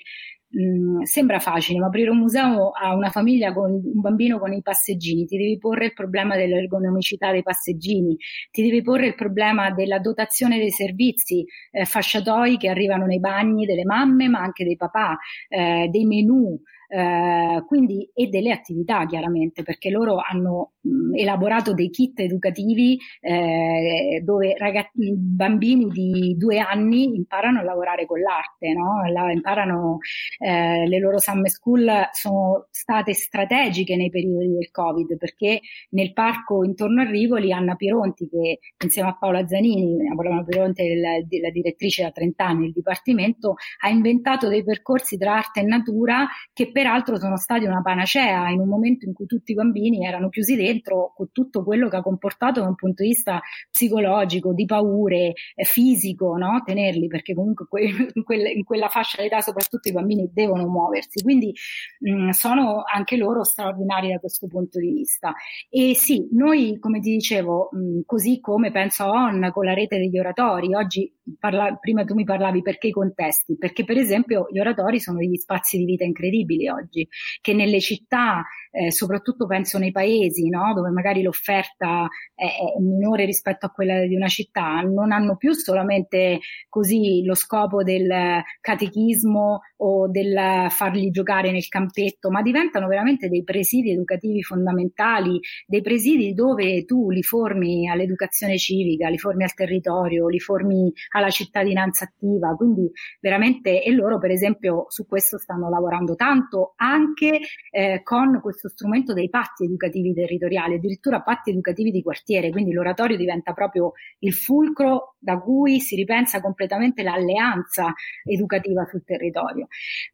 mh, sembra facile, ma aprire un museo a una famiglia con un bambino con i passeggini, ti devi porre il problema dell'ergonomicità dei passeggini, ti devi porre il problema della dotazione dei servizi, eh, fasciatoi che arrivano nei bagni delle mamme, ma anche dei papà, eh, dei menù, eh, quindi, e delle attività chiaramente, perché loro hanno mh, elaborato dei kit educativi eh, dove ragazzi, bambini di due anni imparano a lavorare con l'arte, no? La, imparano eh, le loro summer school sono state strategiche nei periodi del Covid perché nel parco intorno a Rivoli Anna Pironti che insieme a Paola Zanini, Paola Pironti è la, la direttrice da 30 anni del Dipartimento, ha inventato dei percorsi tra arte e natura che per peraltro sono stati una panacea in un momento in cui tutti i bambini erano chiusi dentro con tutto quello che ha comportato da un punto di vista psicologico, di paure, eh, fisico, no? tenerli perché comunque que- in, quella, fascia d'età soprattutto i bambini devono muoversi, quindi mh, sono anche loro straordinari da questo punto di vista. E sì, noi come ti dicevo, mh, così come penso a ON con la rete degli oratori, oggi parla, prima tu mi parlavi perché i contesti, perché per esempio gli oratori sono degli spazi di vita incredibili oggi, che nelle città, eh, soprattutto penso nei paesi, no? dove magari l'offerta è, è, minore rispetto a quella di una città, non hanno più solamente così lo scopo del catechismo o del farli giocare nel campetto, ma diventano veramente dei presidi educativi fondamentali, dei presidi dove tu li formi all'educazione civica, li formi al territorio, li formi alla cittadinanza attiva, quindi veramente e loro per esempio su questo stanno lavorando tanto anche eh, con questo strumento dei patti educativi territoriali, addirittura patti educativi di quartiere, quindi l'oratorio diventa proprio il fulcro da cui si ripensa completamente l'alleanza educativa sul territorio.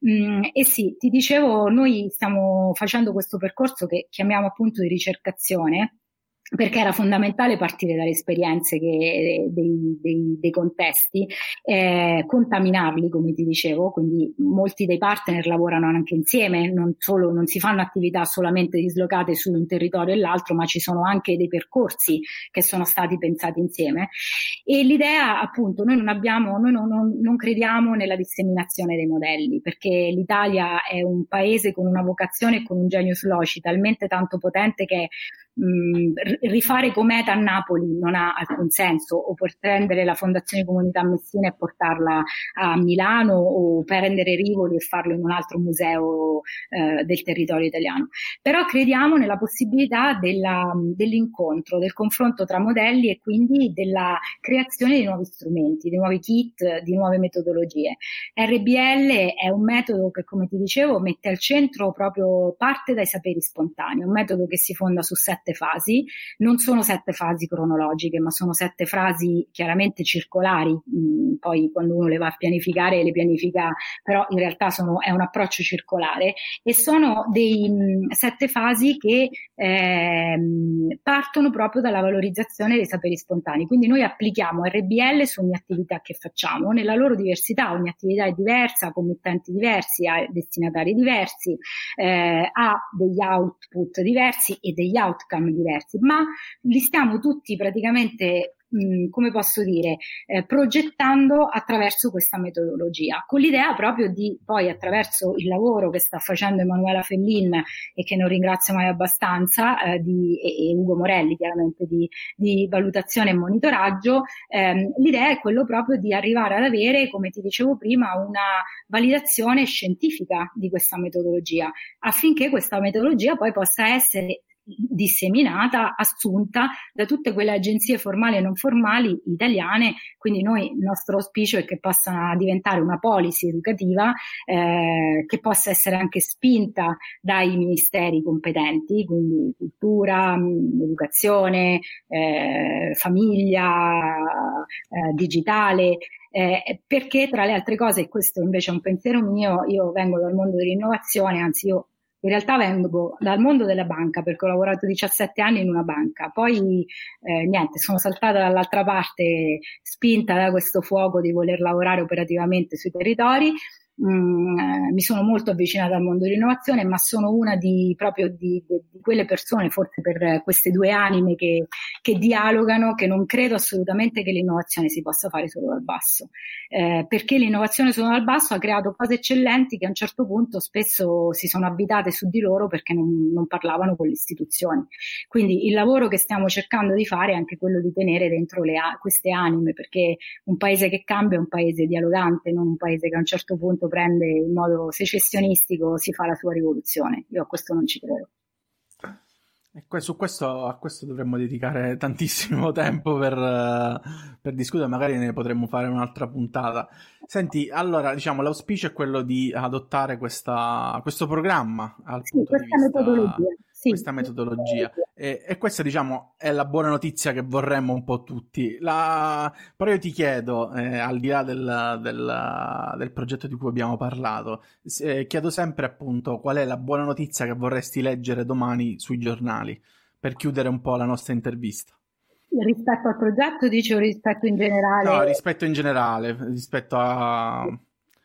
Mm, e sì, ti dicevo, noi stiamo facendo questo percorso che chiamiamo appunto di ricercazione perché era fondamentale partire dalle esperienze che, dei, dei, dei, contesti, eh, contaminarli, come ti dicevo, quindi molti dei partner lavorano anche insieme, non, solo, non si fanno attività solamente dislocate su un territorio e l'altro, ma ci sono anche dei percorsi che sono stati pensati insieme. E l'idea, appunto, noi non abbiamo, noi non, non, non crediamo nella disseminazione dei modelli, perché l'Italia è un paese con una vocazione e con un genius loci talmente tanto potente che rifare cometa a Napoli non ha alcun senso, o prendere la Fondazione Comunità Messina e portarla a Milano, o prendere Rivoli e farlo in un altro museo eh, del territorio italiano. Però crediamo nella possibilità della, dell'incontro, del confronto tra modelli e quindi della creazione di nuovi strumenti, di nuovi kit, di nuove metodologie. RBL è un metodo che, come ti dicevo, mette al centro proprio parte dai saperi spontanei, un metodo che si fonda su sette sette fasi, non sono sette fasi cronologiche, ma sono sette fasi chiaramente circolari, mm, poi quando uno le va a pianificare le pianifica, però in realtà sono, è un approccio circolare. E sono dei mm, sette fasi che eh, partono proprio dalla valorizzazione dei saperi spontanei, quindi noi applichiamo RBL su ogni attività che facciamo, nella loro diversità, ogni attività è diversa, committenti diversi, ha destinatari diversi, eh, ha degli output diversi e degli outcome outcome diversi, ma li stiamo tutti praticamente mh, come posso dire, eh, progettando attraverso questa metodologia, con l'idea proprio di poi attraverso il lavoro che sta facendo Emanuela Fellin e che non ringrazio mai abbastanza, eh, di, e, e, Ugo Morelli chiaramente di, di valutazione e monitoraggio, ehm, l'idea è quello proprio di arrivare ad avere, come ti dicevo prima, una validazione scientifica di questa metodologia, affinché questa metodologia poi possa essere disseminata, assunta da tutte quelle agenzie formali e non formali italiane, quindi noi il nostro auspicio è che possa diventare una policy educativa eh, che possa essere anche spinta dai ministeri competenti, quindi cultura, mm, educazione, eh, famiglia, eh, digitale, eh, perché tra le altre cose, e questo invece è un pensiero mio, io vengo dal mondo dell'innovazione, anzi io in realtà vengo dal mondo della banca perché ho lavorato 17 anni in una banca, poi eh, niente, sono saltata dall'altra parte spinta da questo fuoco di voler lavorare operativamente sui territori Mm, eh, mi sono molto avvicinata al mondo dell'innovazione, ma sono una di, proprio di, di, quelle persone, forse per queste due anime che, che, dialogano, che non credo assolutamente che l'innovazione si possa fare solo dal basso, eh, perché l'innovazione solo dal basso ha creato cose eccellenti che a un certo punto spesso si sono abitate su di loro perché non, non parlavano con le istituzioni. Quindi il lavoro che stiamo cercando di fare è anche quello di tenere dentro le, queste anime, perché un paese che cambia è un paese dialogante, non un paese che a un certo punto prende in modo secessionistico si fa la sua rivoluzione. Io a questo non ci credo. E su questo, a questo dovremmo dedicare tantissimo tempo per, per, discutere, magari ne potremmo fare un'altra puntata. Senti, allora, diciamo, l'auspicio è quello di adottare questa, questo programma al sì, punto questa di vista... metodologia sì. questa metodologia. E, e, questa, diciamo, è la buona notizia che vorremmo un po' tutti. La... Però io ti chiedo, eh, al di là del, del, del, progetto di cui abbiamo parlato, eh, chiedo sempre appunto qual è la buona notizia che vorresti leggere domani sui giornali, per chiudere un po' la nostra intervista. Rispetto al progetto dici o rispetto in generale? No, rispetto in generale, rispetto a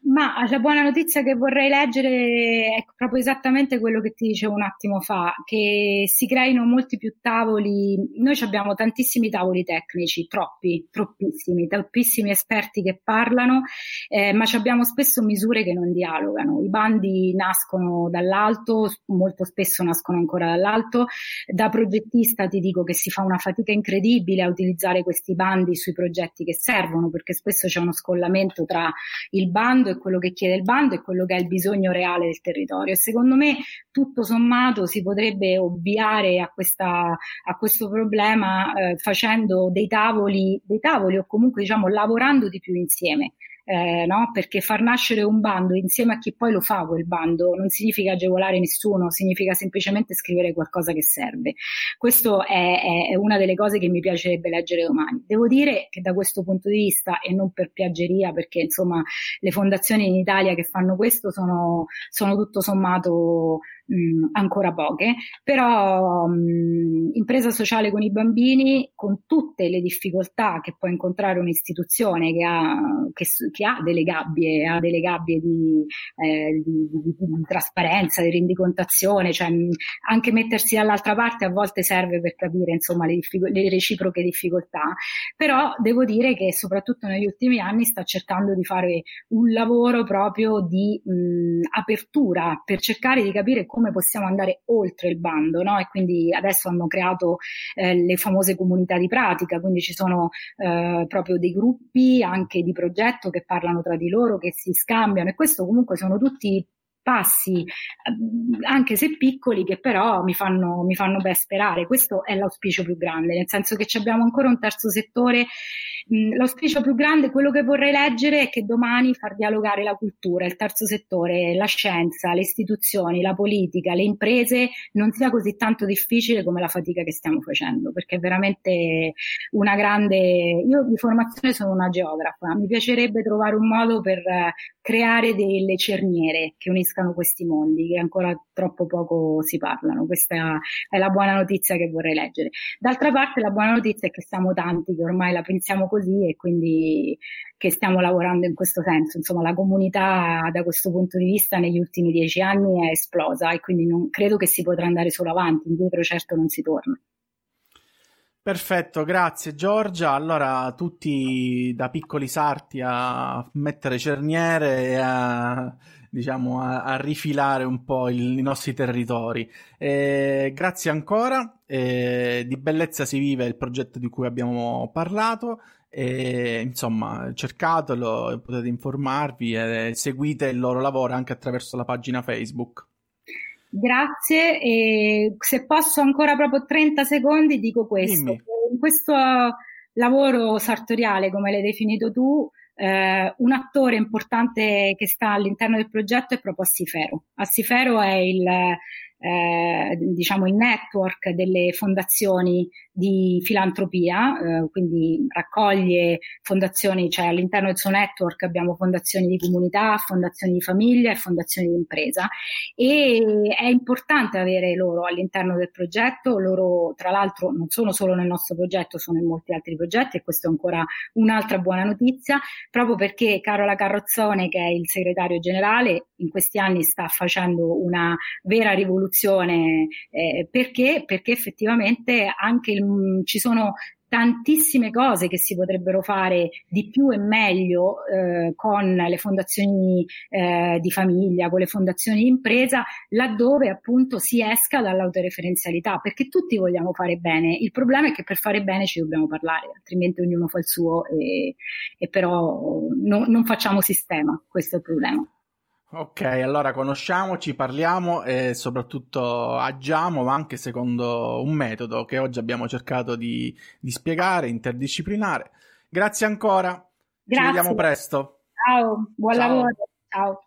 Ma la buona notizia che vorrei leggere è proprio esattamente quello che ti dicevo un attimo fa, che si creino molti più tavoli. Noi abbiamo tantissimi tavoli tecnici, troppi, troppissimi, troppissimi esperti che parlano, eh, ma abbiamo spesso misure che non dialogano. I bandi nascono dall'alto, molto spesso nascono ancora dall'alto. Da progettista ti dico che si fa una fatica incredibile a utilizzare questi bandi sui progetti che servono, perché spesso c'è uno scollamento tra il bando e quello che chiede il bando e quello che è il bisogno reale del territorio. E secondo me, tutto sommato, si potrebbe ovviare a, questa, a questo problema eh, facendo dei tavoli, dei tavoli o comunque diciamo lavorando di più insieme eh, no? perché far nascere un bando insieme a chi poi lo fa quel bando non significa agevolare nessuno, significa semplicemente scrivere qualcosa che serve. Questo è, è, una delle cose che mi piacerebbe leggere domani. Devo dire che da questo punto di vista, e non per piaggeria, perché insomma le fondazioni in Italia che fanno questo sono, sono tutto sommato mh, ancora poche, però mh, impresa sociale con i bambini, con tutte le difficoltà che può incontrare un'istituzione che ha, che, che ha delle gabbie, ha delle gabbie di, eh, di, di, di trasparenza, di rendicontazione, cioè mh, anche mettersi dall'altra parte a volte serve per capire insomma le, diffic- le reciproche difficoltà, però devo dire che soprattutto negli ultimi anni sta cercando di fare un lavoro proprio di apertura per cercare di capire come possiamo andare oltre il bando, no? E quindi adesso hanno creato eh, le famose comunità di pratica, quindi ci sono eh, proprio dei gruppi anche di progetto che parlano tra di loro, che si scambiano e questo comunque sono tutti passi, ehm, anche se piccoli, che però mi fanno, mi fanno ben sperare. Questo è l'auspicio più grande, nel senso che abbiamo ancora un terzo settore. L'auspicio più grande, quello che vorrei leggere, è che domani far dialogare la cultura, il terzo settore, la scienza, le istituzioni, la politica, le imprese, non sia così tanto difficile come la fatica che stiamo facendo, perché è veramente una grande... Io di formazione sono una geografa, mi piacerebbe trovare un modo per creare delle cerniere che uniscano questi mondi che ancora troppo poco si parlano. Questa è la buona notizia che vorrei leggere. D'altra parte la buona notizia è che siamo tanti che ormai la pensiamo così e quindi che stiamo lavorando in questo senso. Insomma, la comunità da questo punto di vista negli ultimi dieci anni è esplosa e quindi non, credo che si potrà andare solo avanti, indietro certo non si torna. Perfetto, grazie Giorgia. Allora, tutti da piccoli sarti a mettere cerniere e a diciamo, a, a rifilare un po' il, i nostri territori. Eh, grazie ancora, eh, di bellezza si vive il progetto di cui abbiamo parlato. E, insomma, cercatelo, potete informarvi e seguite il loro lavoro anche attraverso la pagina Facebook. Grazie e se posso ancora proprio 30 secondi dico questo. Dimmi. In questo lavoro sartoriale, come l'hai definito tu, eh, un attore importante che sta all'interno del progetto è proprio Assifero. Assifero è il, eh, diciamo il network delle fondazioni di filantropia, eh, quindi raccoglie fondazioni, cioè all'interno del suo network abbiamo fondazioni di comunità, fondazioni di famiglia e fondazioni di impresa e è importante avere loro all'interno del progetto, loro tra l'altro non sono solo nel nostro progetto, sono in molti altri progetti e questa è ancora un'altra buona notizia, proprio perché Carola Carrozzone che è il segretario generale in questi anni sta facendo una vera rivoluzione eh, perché? Perché effettivamente anche il Mm, ci sono tantissime cose che si potrebbero fare di più e meglio eh, con le fondazioni eh, di famiglia, con le fondazioni di impresa, laddove appunto si esca dall'autoreferenzialità, perché tutti vogliamo fare bene. Il problema è che per fare bene ci dobbiamo parlare, altrimenti ognuno fa il suo e, e però no, non facciamo sistema, questo è il problema. Ok, allora conosciamoci, parliamo e soprattutto agiamo, ma anche secondo un metodo che oggi abbiamo cercato di, di spiegare, interdisciplinare. Grazie ancora. Grazie. Ci vediamo presto. Ciao, buon Ciao. lavoro. Ciao.